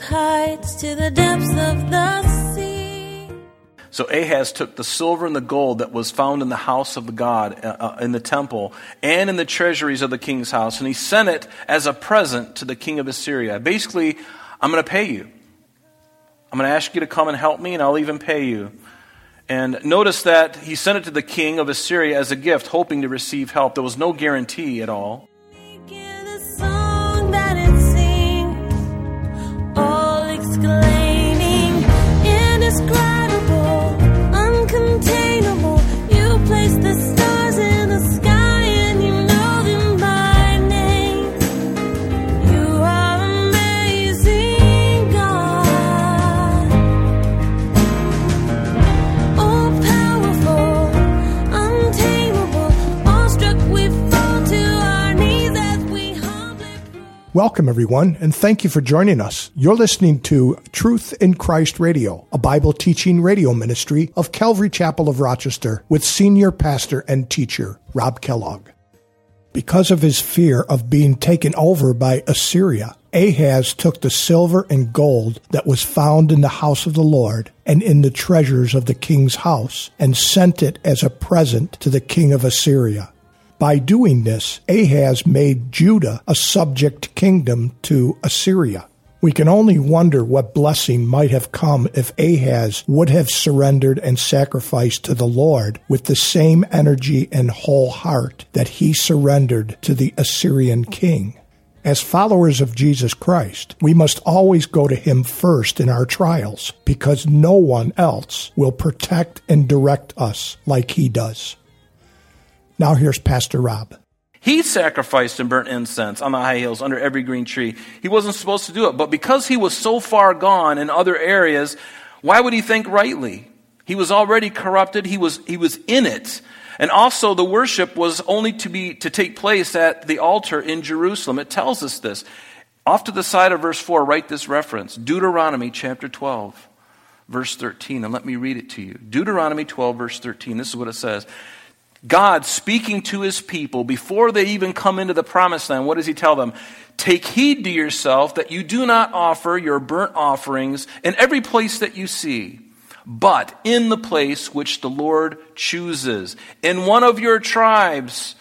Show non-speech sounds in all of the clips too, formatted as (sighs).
wild heights to the depths of the sea. So Ahaz took the silver and the gold that was found in the house of the God, uh, uh, in the temple, and in the treasuries of the king's house, and he sent it as a present to the king of Assyria. Basically, I'm going to pay you. I'm going to ask you to come and help me, and I'll even pay you. And notice that he sent it to the king of Assyria as a gift, hoping to receive help. There was no guarantee at all. All Welcome, everyone, and thank you for joining us. You're listening to Truth in Christ Radio, a Bible teaching radio ministry of Calvary Chapel of Rochester with senior pastor and teacher Rob Kellogg. Because of his fear of being taken over by Assyria, Ahaz took the silver and gold that was found in the house of the Lord and in the treasures of the king's house and sent it as a present to the king of Assyria. By doing this, Ahaz made Judah a subject kingdom to Assyria. We can only wonder what blessing might have come if Ahaz would have surrendered and sacrificed to the Lord with the same energy and whole heart that he surrendered to the Assyrian king. As followers of Jesus Christ, we must always go to Him first in our trials because no one else will protect and direct us like He does. Now here's Pastor Rob. He sacrificed and burnt incense on the high hills under every green tree. He wasn't supposed to do it, but because he was so far gone in other areas, why would he think rightly? He was already corrupted. He was, he was in it. And also the worship was only to be, to take place at the altar in Jerusalem. It tells us this. Off to the side of verse 4, write this reference. Deuteronomy chapter 12, verse 13. And let me read it to you. Deuteronomy 12, verse 13. This is what it says. God speaking to his people before they even come into the promised land, what does he tell them? Take heed to yourself that you do not offer your burnt offerings in every place that you see, but in the place which the Lord chooses. In one of your tribes,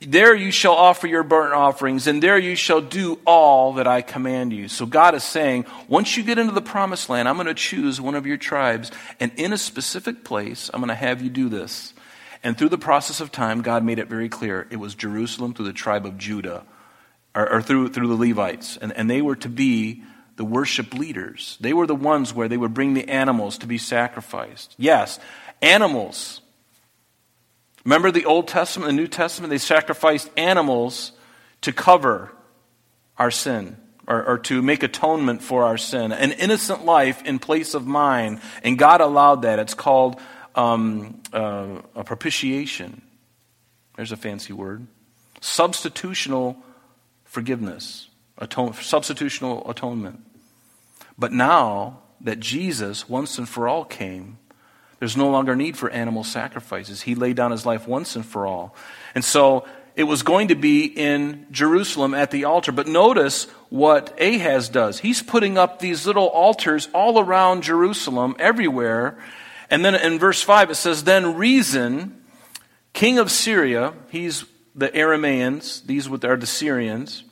there you shall offer your burnt offerings, and there you shall do all that I command you. So God is saying, once you get into the promised land, I'm going to choose one of your tribes, and in a specific place, I'm going to have you do this. And through the process of time, God made it very clear it was Jerusalem through the tribe of Judah, or, or through, through the Levites. And, and they were to be the worship leaders. They were the ones where they would bring the animals to be sacrificed. Yes, animals. Remember the Old Testament, the New Testament? They sacrificed animals to cover our sin. Or, or, to make atonement for our sin, an innocent life in place of mine, and God allowed that. It's called um, uh, a propitiation. There's a fancy word. Substitutional forgiveness, atone, substitutional atonement. But now that Jesus, once and for all, came, there's no longer need for animal sacrifices. He laid down his life once and for all. And so it was going to be in Jerusalem at the altar. But notice what Ahaz does. He's putting up these little altars all around Jerusalem, everywhere. And then in verse 5 it says, Then Rezin, king of Syria, he's the Aramaeans, these are the Syrians,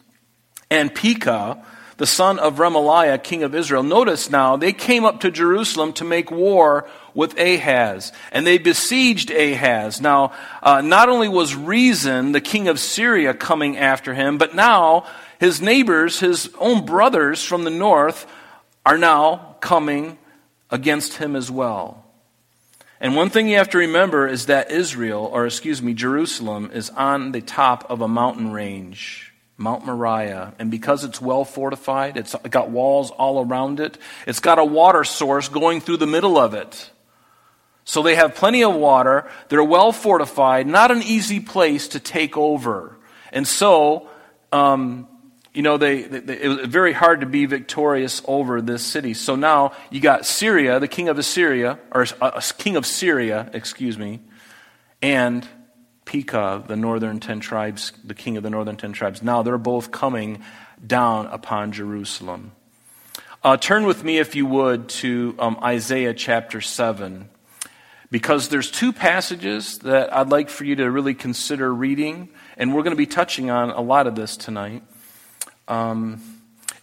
and Pekah, the son of Remaliah, king of Israel. Notice now, they came up to Jerusalem to make war with Ahaz, and they besieged Ahaz. Now, uh, not only was Rezin, the king of Syria, coming after him, but now his neighbors, his own brothers from the north, are now coming against him as well. And one thing you have to remember is that Israel, or excuse me, Jerusalem, is on the top of a mountain range, Mount Moriah. And because it's well fortified, it's got walls all around it, it's got a water source going through the middle of it. So they have plenty of water, they're well fortified, not an easy place to take over. And so, um, you know, they, they, it was very hard to be victorious over this city. So now you got Syria, the king of Assyria, or uh, king of Syria, excuse me, and Pekah, the northern ten tribes, the king of the northern ten tribes. Now they're both coming down upon Jerusalem. Uh, turn with me, if you would, to um, Isaiah chapter 7, because there's two passages that I'd like for you to really consider reading, and we're going to be touching on a lot of this tonight. Um,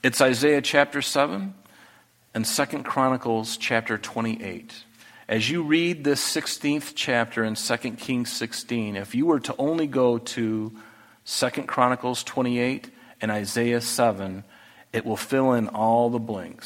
it's Isaiah chapter 7 and Second Chronicles chapter 28. As you read this 16th chapter in 2 Kings 16, if you were to only go to 2 Chronicles 28 and Isaiah 7, it will fill in all the blanks,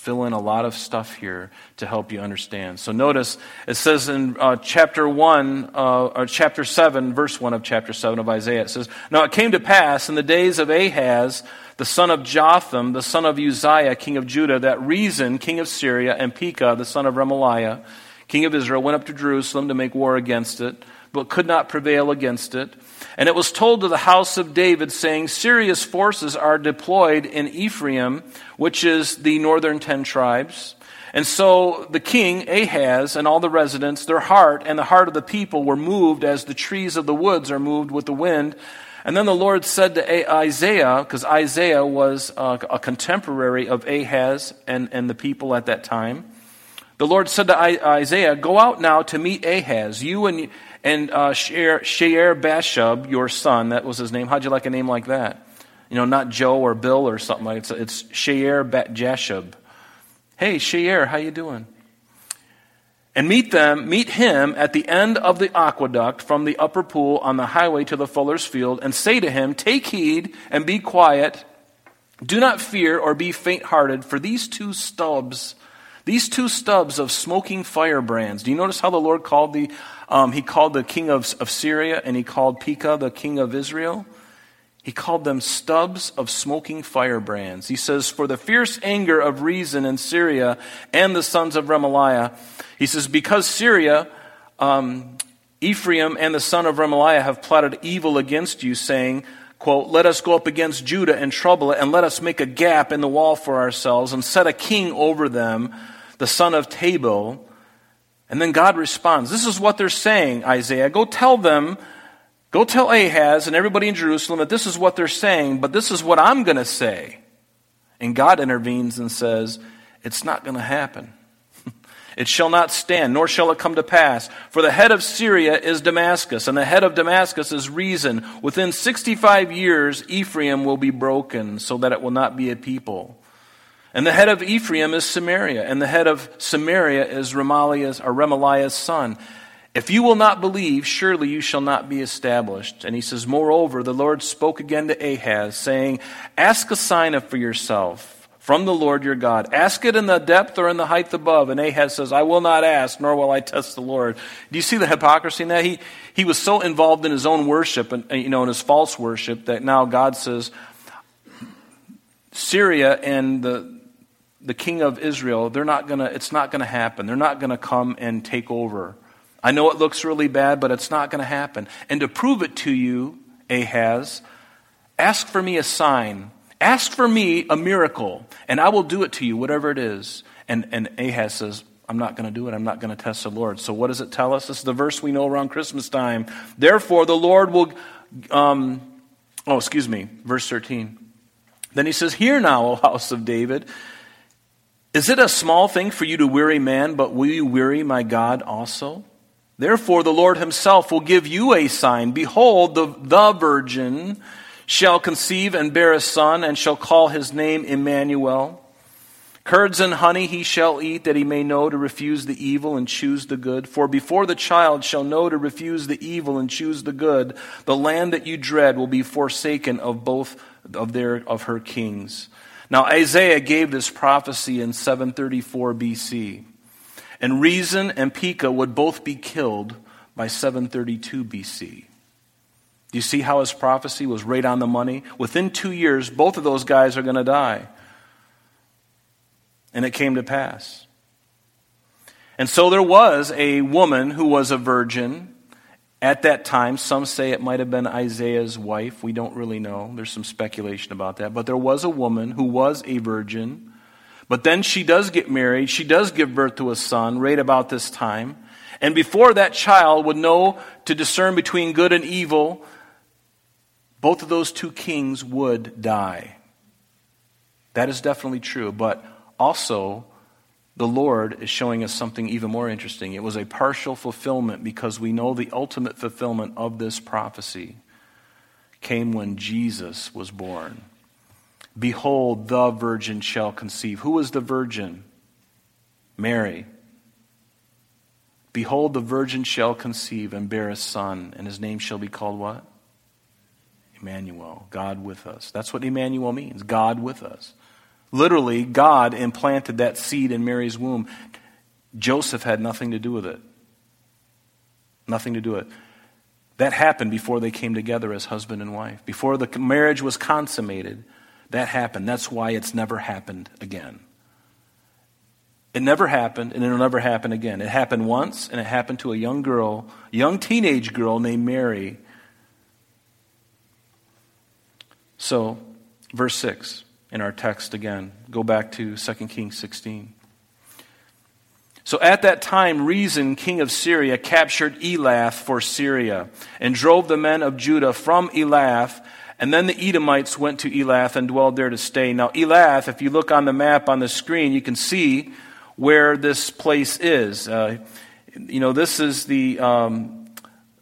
fill in a lot of stuff here to help you understand. So notice it says in uh, chapter 1, uh, or chapter 7, verse 1 of chapter 7 of Isaiah, it says, Now it came to pass in the days of Ahaz, the son of Jotham, the son of Uzziah, king of Judah, that Rezin, king of Syria, and Pekah, the son of Remaliah, king of Israel, went up to Jerusalem to make war against it, but could not prevail against it. And it was told to the house of David, saying, Syria's forces are deployed in Ephraim, which is the northern ten tribes. And so the king, Ahaz, and all the residents, their heart and the heart of the people were moved as the trees of the woods are moved with the wind. And then the Lord said to Isaiah, because Isaiah was a, contemporary of Ahaz and, and the people at that time, the Lord said to Isaiah, Go out now to meet Ahaz, you and, and uh, Shear Jashub, your son. That was his name. How'd you like a name like that? You know, not Joe or Bill or something like that. It's, it's Jashub. Hey, Shear, how you doing? And meet them, meet him at the end of the aqueduct from the upper pool on the highway to the fuller's field, and say to him, Take heed and be quiet. Do not fear or be faint hearted, for these two stubs, these two stubs of smoking firebrands. Do you notice how the Lord called the, um, he called the king of, of Syria and he called Pekah the king of Israel? He called them stubs of smoking firebrands. He says, For the fierce anger of Rezin in Syria and the sons of Remaliah, he says, Because Syria, um, Ephraim and the son of Remaliah have plotted evil against you, saying, quote, Let us go up against Judah and trouble it, and let us make a gap in the wall for ourselves, and set a king over them, the son of Tabel. And then God responds. This is what they're saying, Isaiah. Go tell them Go tell Ahaz and everybody in Jerusalem that this is what they're saying, but this is what I'm going to say. And God intervenes and says, It's not going to happen. It shall not stand, nor shall it come to pass. For the head of Syria is Damascus, and the head of Damascus is Rezin. Within 65 years, Ephraim will be broken, so that it will not be a people. And the head of Ephraim is Samaria, and the head of Samaria is Remaliah's, or Remaliah's son. If you will not believe, surely you shall not be established. And he says, Moreover, the Lord spoke again to Ahaz, saying, Ask a sign of for yourself from the Lord your God. Ask it in the depth or in the height above. And Ahaz says, I will not ask, nor will I test the Lord. Do you see the hypocrisy in that? He, he was so involved in his own worship and, you know, in his false worship that now God says, Syria and the, the king of Israel, they're not gonna, it's not going to happen. They're not going to come and take over. I know it looks really bad, but it's not going to happen. And to prove it to you, Ahaz, ask for me a sign. Ask for me a miracle, and I will do it to you, whatever it is. And, and Ahaz says, I'm not going to do it. I'm not going to test the Lord. So, what does it tell us? This is the verse we know around Christmas time. Therefore, the Lord will. Um, oh, excuse me, verse 13. Then he says, Hear now, O house of David. Is it a small thing for you to weary man, but will you weary my God also? Therefore, the Lord himself will give you a sign. Behold, the, the virgin shall conceive and bear a son, and shall call his name Emmanuel. Curds and honey he shall eat, that he may know to refuse the evil and choose the good. For before the child shall know to refuse the evil and choose the good, the land that you dread will be forsaken of both of their of her kings. Now Isaiah gave this prophecy in 734 BC. And Rezin and Pekah would both be killed by 732 BC. Do you see how his prophecy was right on the money? Within two years, both of those guys are going to die. And it came to pass. And so there was a woman who was a virgin at that time. Some say it might have been Isaiah's wife. We don't really know. There's some speculation about that. But there was a woman who was a virgin but then she does get married. She does give birth to a son right about this time. And before that child would know to discern between good and evil, both of those two kings would die. That is definitely true, but also the Lord is showing us something even more interesting. It was a partial fulfillment because we know the ultimate fulfillment of this prophecy came when Jesus was born. Behold, the virgin shall conceive. Who is the virgin? Mary. Behold, the virgin shall conceive and bear a son, and his name shall be called what? Emmanuel, God with us. That's what Emmanuel means God with us. Literally, God implanted that seed in Mary's womb. Joseph had nothing to do with it. Nothing to do with it. That happened before they came together as husband and wife. Before the marriage was consummated, that happened. That's why it's never happened again. It never happened, and it'll never happen again. It happened once, and it happened to a young girl, young teenage girl named Mary. So, verse 6 in our text again. Go back to 2 Kings 16. So at that time, Rezin, king of Syria, captured Elath for Syria and drove the men of Judah from Elath. And then the Edomites went to Elath and dwelled there to stay. Now, Elath, if you look on the map on the screen, you can see where this place is. Uh, you know, this is the, um,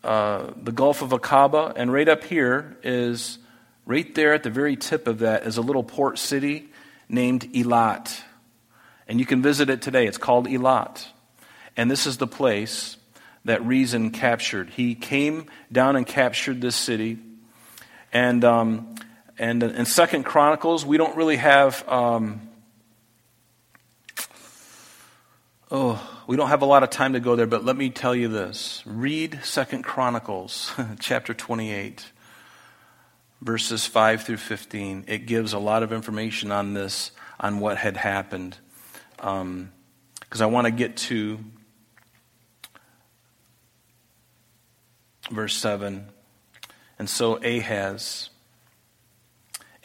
uh, the Gulf of Aqaba, and right up here is, right there at the very tip of that, is a little port city named Elat. And you can visit it today. It's called Elat. And this is the place that Rezin captured. He came down and captured this city. And, um, and in Second Chronicles, we don't really have. Um, oh, we don't have a lot of time to go there, but let me tell you this. Read Second Chronicles, (laughs) chapter 28, verses 5 through 15. It gives a lot of information on this, on what had happened. Because um, I want to get to verse 7. And so Ahaz.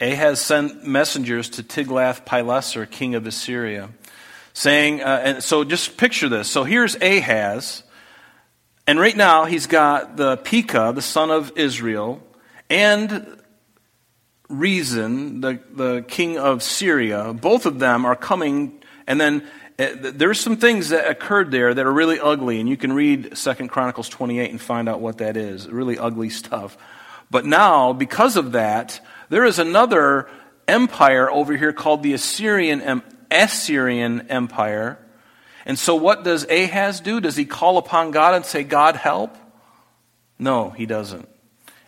Ahaz sent messengers to Tiglath-Pileser, king of Assyria, saying, uh, and so just picture this. So here's Ahaz, and right now he's got the Pekah, the son of Israel, and Rezin, the, the king of Syria. Both of them are coming, and then uh, there's some things that occurred there that are really ugly, and you can read Second Chronicles 28 and find out what that is. Really ugly stuff. But now, because of that, there is another empire over here called the Assyrian, Assyrian Empire. And so, what does Ahaz do? Does he call upon God and say, God, help? No, he doesn't.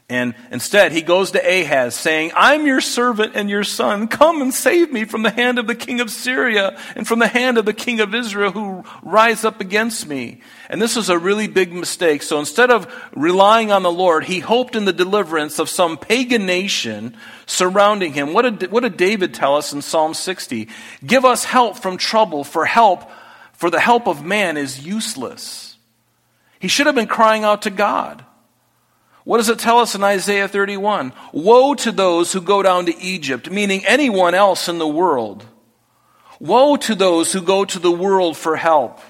And instead, he goes to Ahaz saying, I'm your servant and your son. Come and save me from the hand of the king of Syria and from the hand of the king of Israel who rise up against me. And this is a really big mistake. So instead of relying on the Lord, he hoped in the deliverance of some pagan nation surrounding him. What did, what did David tell us in Psalm 60? Give us help from trouble, for help, for the help of man is useless. He should have been crying out to God. What does it tell us in Isaiah 31? Woe to those who go down to Egypt, meaning anyone else in the world. Woe to those who go to the world for help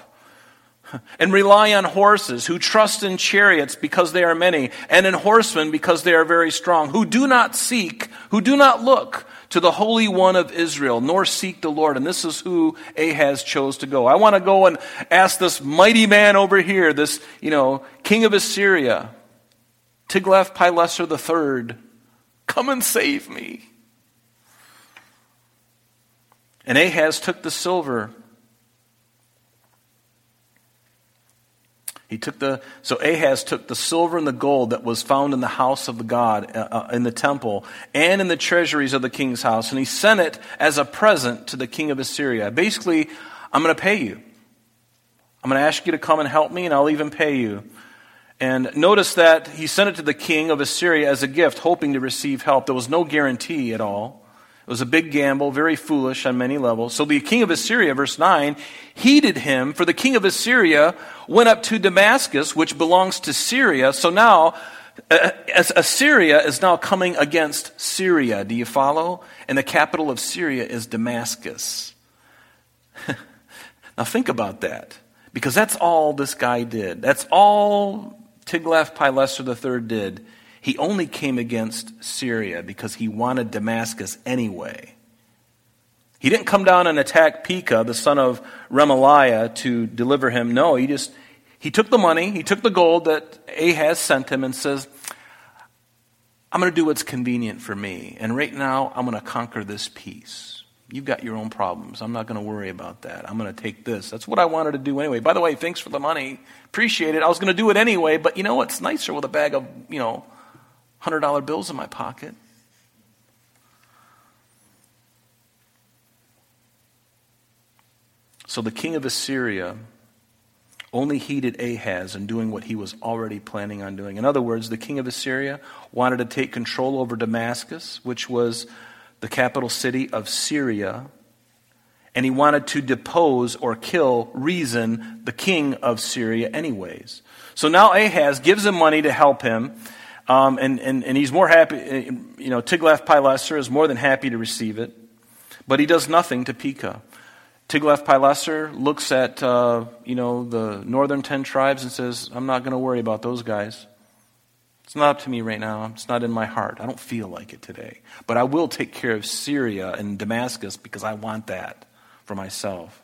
and rely on horses, who trust in chariots because they are many, and in horsemen because they are very strong, who do not seek, who do not look to the Holy One of Israel, nor seek the Lord. And this is who Ahaz chose to go. I want to go and ask this mighty man over here, this, you know, king of Assyria, Tiglath-Pileser III, come and save me. And Ahaz took the silver. He took the so Ahaz took the silver and the gold that was found in the house of the God uh, uh, in the temple and in the treasuries of the king's house, and he sent it as a present to the king of Assyria. Basically, I'm going to pay you. I'm going to ask you to come and help me, and I'll even pay you. And notice that he sent it to the king of Assyria as a gift, hoping to receive help. There was no guarantee at all. It was a big gamble, very foolish on many levels. So the king of Assyria, verse 9, heeded him, for the king of Assyria went up to Damascus, which belongs to Syria. So now, uh, Assyria is now coming against Syria. Do you follow? And the capital of Syria is Damascus. (laughs) now think about that. Because that's all this guy did. That's all Tiglath-Pileser III did, he only came against Syria because he wanted Damascus anyway. He didn't come down and attack Pekah, the son of Remaliah, to deliver him. No, he just he took the money, he took the gold that Ahaz sent him and says, I'm going to do what's convenient for me. And right now, I'm going to conquer this piece. You've got your own problems. I'm not going to worry about that. I'm going to take this. That's what I wanted to do anyway. By the way, thanks for the money. Appreciate it. I was going to do it anyway, but you know what's nicer with a bag of, you know, $100 bills in my pocket? So the king of Assyria only heeded Ahaz in doing what he was already planning on doing. In other words, the king of Assyria wanted to take control over Damascus, which was the capital city of Syria, and he wanted to depose or kill Rezin, the king of Syria, anyways. So now Ahaz gives him money to help him, um, and, and, and he's more happy, you know, Tiglath-Pileser is more than happy to receive it, but he does nothing to Pekah. Tiglath-Pileser looks at, uh, you know, the northern ten tribes and says, I'm not going to worry about those guys. It's not up to me right now. It's not in my heart. I don't feel like it today. But I will take care of Syria and Damascus because I want that for myself.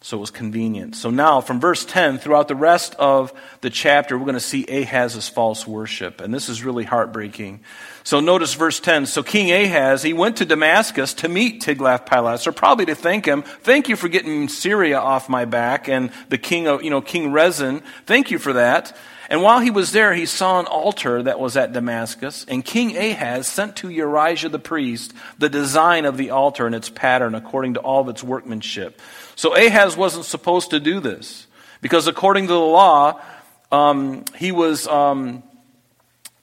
So it was convenient. So now, from verse 10, throughout the rest of the chapter, we're going to see Ahaz's false worship. And this is really heartbreaking. So notice verse 10. So King Ahaz, he went to Damascus to meet Tiglath-Pileser, probably to thank him. Thank you for getting Syria off my back and the king of, you know, King Rezin. Thank you for that. And while he was there, he saw an altar that was at Damascus, and King Ahaz sent to Urijah the priest the design of the altar and its pattern according to all of its workmanship. So Ahaz wasn't supposed to do this, because according to the law, um, he was, um,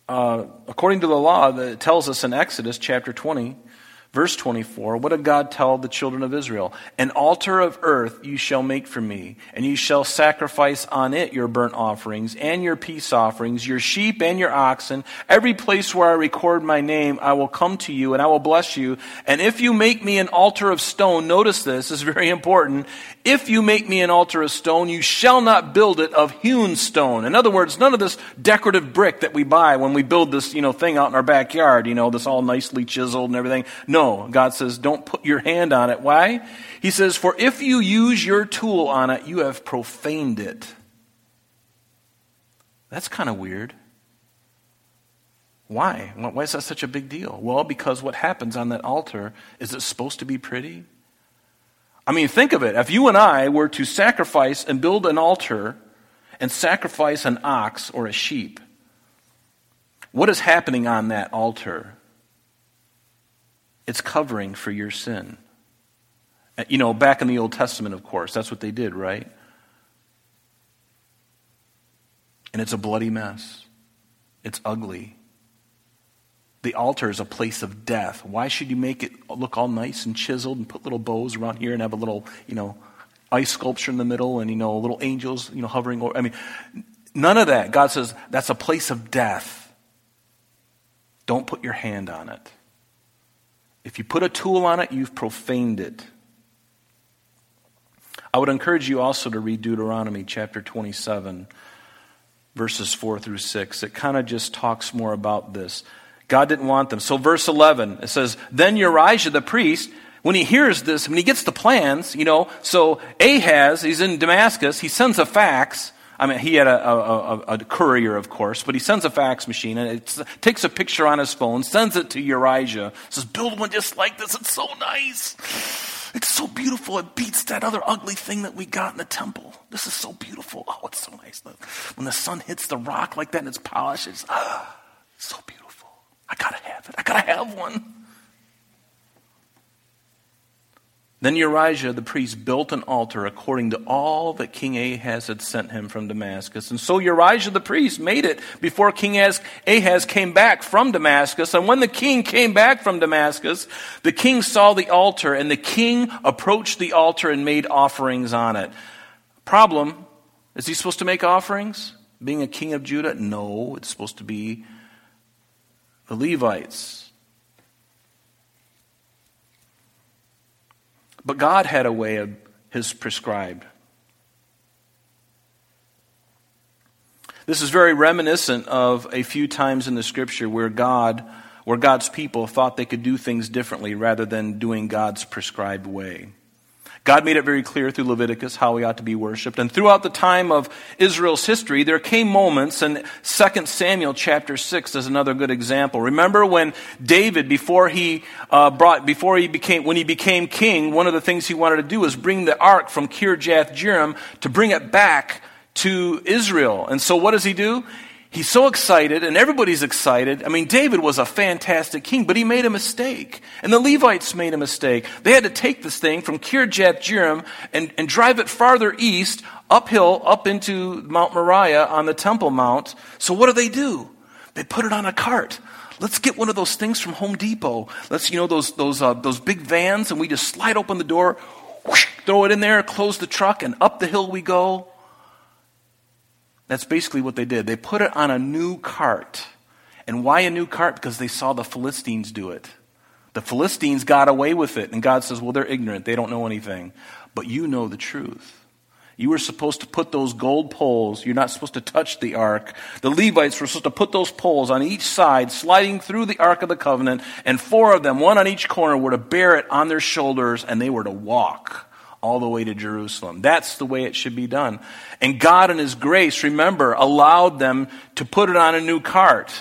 uh, according to the law that tells us in Exodus chapter 20, Verse 24, what did God tell the children of Israel? An altar of earth you shall make for me, and you shall sacrifice on it your burnt offerings and your peace offerings, your sheep and your oxen. Every place where I record my name, I will come to you and I will bless you. And if you make me an altar of stone, notice this, this is very important. If you make me an altar of stone, you shall not build it of hewn stone. In other words, none of this decorative brick that we buy when we build this, you know, thing out in our backyard, you know, this all nicely chiseled and everything. No, God says, don't put your hand on it. Why? He says, for if you use your tool on it, you have profaned it. That's kind of weird. Why? Why is that such a big deal? Well, because what happens on that altar is it's supposed to be pretty. I mean, think of it. If you and I were to sacrifice and build an altar and sacrifice an ox or a sheep, what is happening on that altar? It's covering for your sin. Uh, You know, back in the Old Testament, of course, that's what they did, right? And it's a bloody mess. It's ugly. The altar is a place of death. Why should you make it look all nice and chiseled and put little bows around here and have a little, you know, ice sculpture in the middle and, you know, little angels, you know, hovering over? I mean, none of that. God says that's a place of death. Don't put your hand on it. If you put a tool on it, you've profaned it. I would encourage you also to read Deuteronomy chapter 27, verses 4 through 6. It kind of just talks more about this. God didn't want them. So, verse 11, it says, Then Urijah the priest, when he hears this, when he gets the plans, you know, so Ahaz, he's in Damascus, he sends a fax. I mean, he had a, a, a, a courier, of course, but he sends a fax machine and it takes a picture on his phone, sends it to Urijah, says, Build one just like this. It's so nice. It's so beautiful. It beats that other ugly thing that we got in the temple. This is so beautiful. Oh, it's so nice. When the sun hits the rock like that and it's polished, it's (gasps) ah, so beautiful. I gotta have it. I gotta have one. Then Urijah the priest built an altar according to all that King Ahaz had sent him from Damascus. And so Urijah the priest made it before King Ahaz came back from Damascus. And when the king came back from Damascus, the king saw the altar, and the king approached the altar and made offerings on it. Problem is he supposed to make offerings? Being a king of Judah? No, it's supposed to be the Levites. But God had a way of his prescribed. This is very reminiscent of a few times in the scripture where God where God's people thought they could do things differently rather than doing God's prescribed way. God made it very clear through Leviticus how we ought to be worshiped. And throughout the time of Israel's history, there came moments, and 2 Samuel chapter 6 is another good example. Remember when David, before he uh, brought, before he became, when he became king, one of the things he wanted to do was bring the ark from Kirjath Jearim to bring it back to Israel. And so what does he do? He's so excited, and everybody's excited. I mean, David was a fantastic king, but he made a mistake. And the Levites made a mistake. They had to take this thing from Kirjath Jearim and, and drive it farther east, uphill, up into Mount Moriah on the Temple Mount. So what do they do? They put it on a cart. Let's get one of those things from Home Depot. Let's, you know, those, those, uh, those big vans, and we just slide open the door, whoosh, throw it in there, close the truck, and up the hill we go. That's basically what they did. They put it on a new cart. And why a new cart? Because they saw the Philistines do it. The Philistines got away with it. And God says, well, they're ignorant. They don't know anything. But you know the truth. You were supposed to put those gold poles. You're not supposed to touch the ark. The Levites were supposed to put those poles on each side, sliding through the ark of the covenant, and four of them, one on each corner, were to bear it on their shoulders, and they were to walk all the way to Jerusalem. That's the way it should be done. And God, in His grace, remember, allowed them to put it on a new cart.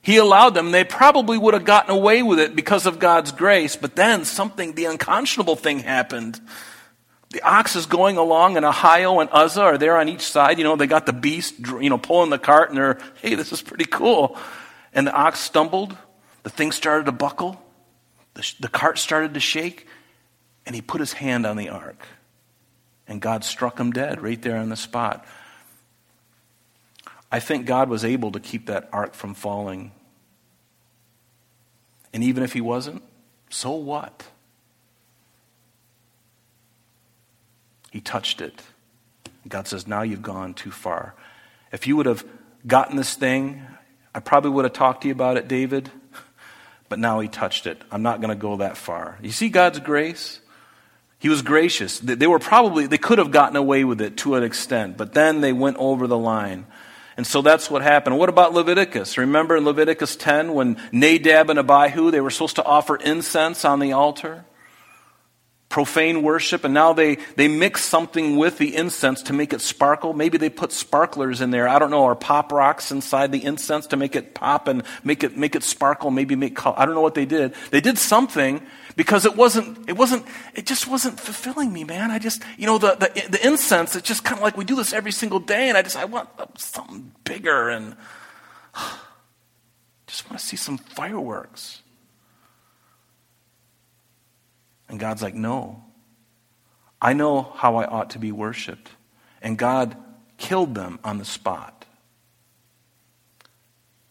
He allowed them. They probably would have gotten away with it because of God's grace, but then something, the unconscionable thing happened. The ox is going along, and Ahio and Uzzah are there on each side. You know, they got the beast, you know, pulling the cart, and they're, hey, this is pretty cool. And the ox stumbled. The thing started to buckle. The, the cart started to shake. And he put his hand on the ark. And God struck him dead right there on the spot. I think God was able to keep that ark from falling. And even if he wasn't, so what? He touched it. God says, Now you've gone too far. If you would have gotten this thing, I probably would have talked to you about it, David, (laughs) but now he touched it. I'm not going to go that far. You see God's grace? He was gracious. They were probably, they could have gotten away with it to an extent, but then they went over the line. And so that's what happened. What about Leviticus? Remember in Leviticus 10 when Nadab and Abihu, they were supposed to offer incense on the altar? Profane worship, and now they, they mix something with the incense to make it sparkle. Maybe they put sparklers in there, I don't know, or pop rocks inside the incense to make it pop and make it, make it sparkle, maybe make color. I don't know what they did. They did something because it wasn't, it wasn't, it just wasn't fulfilling me, man. I just, you know, the, the, the incense, it's just kind of like we do this every single day, and I just, I want something bigger and (sighs) just want to see some fireworks. And God's like, no. I know how I ought to be worshiped. And God killed them on the spot.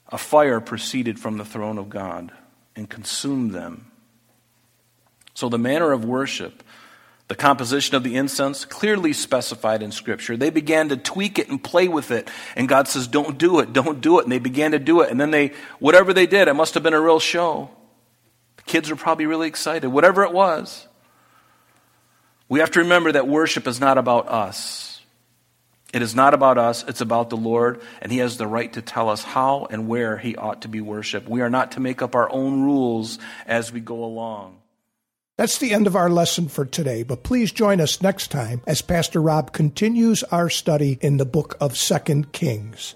A fire proceeded from the throne of God and consumed them. So the manner of worship, the composition of the incense, clearly specified in Scripture. They began to tweak it and play with it. And God says, don't do it, don't do it. And they began to do it. And then they, whatever they did, it must have been a real show. Kids were probably really excited. Whatever it was. We have to remember that worship is not about us. It is not about us, it's about the Lord, and He has the right to tell us how and where He ought to be worshiped. We are not to make up our own rules as we go along. That's the end of our lesson for today, but please join us next time as Pastor Rob continues our study in the book of Second Kings.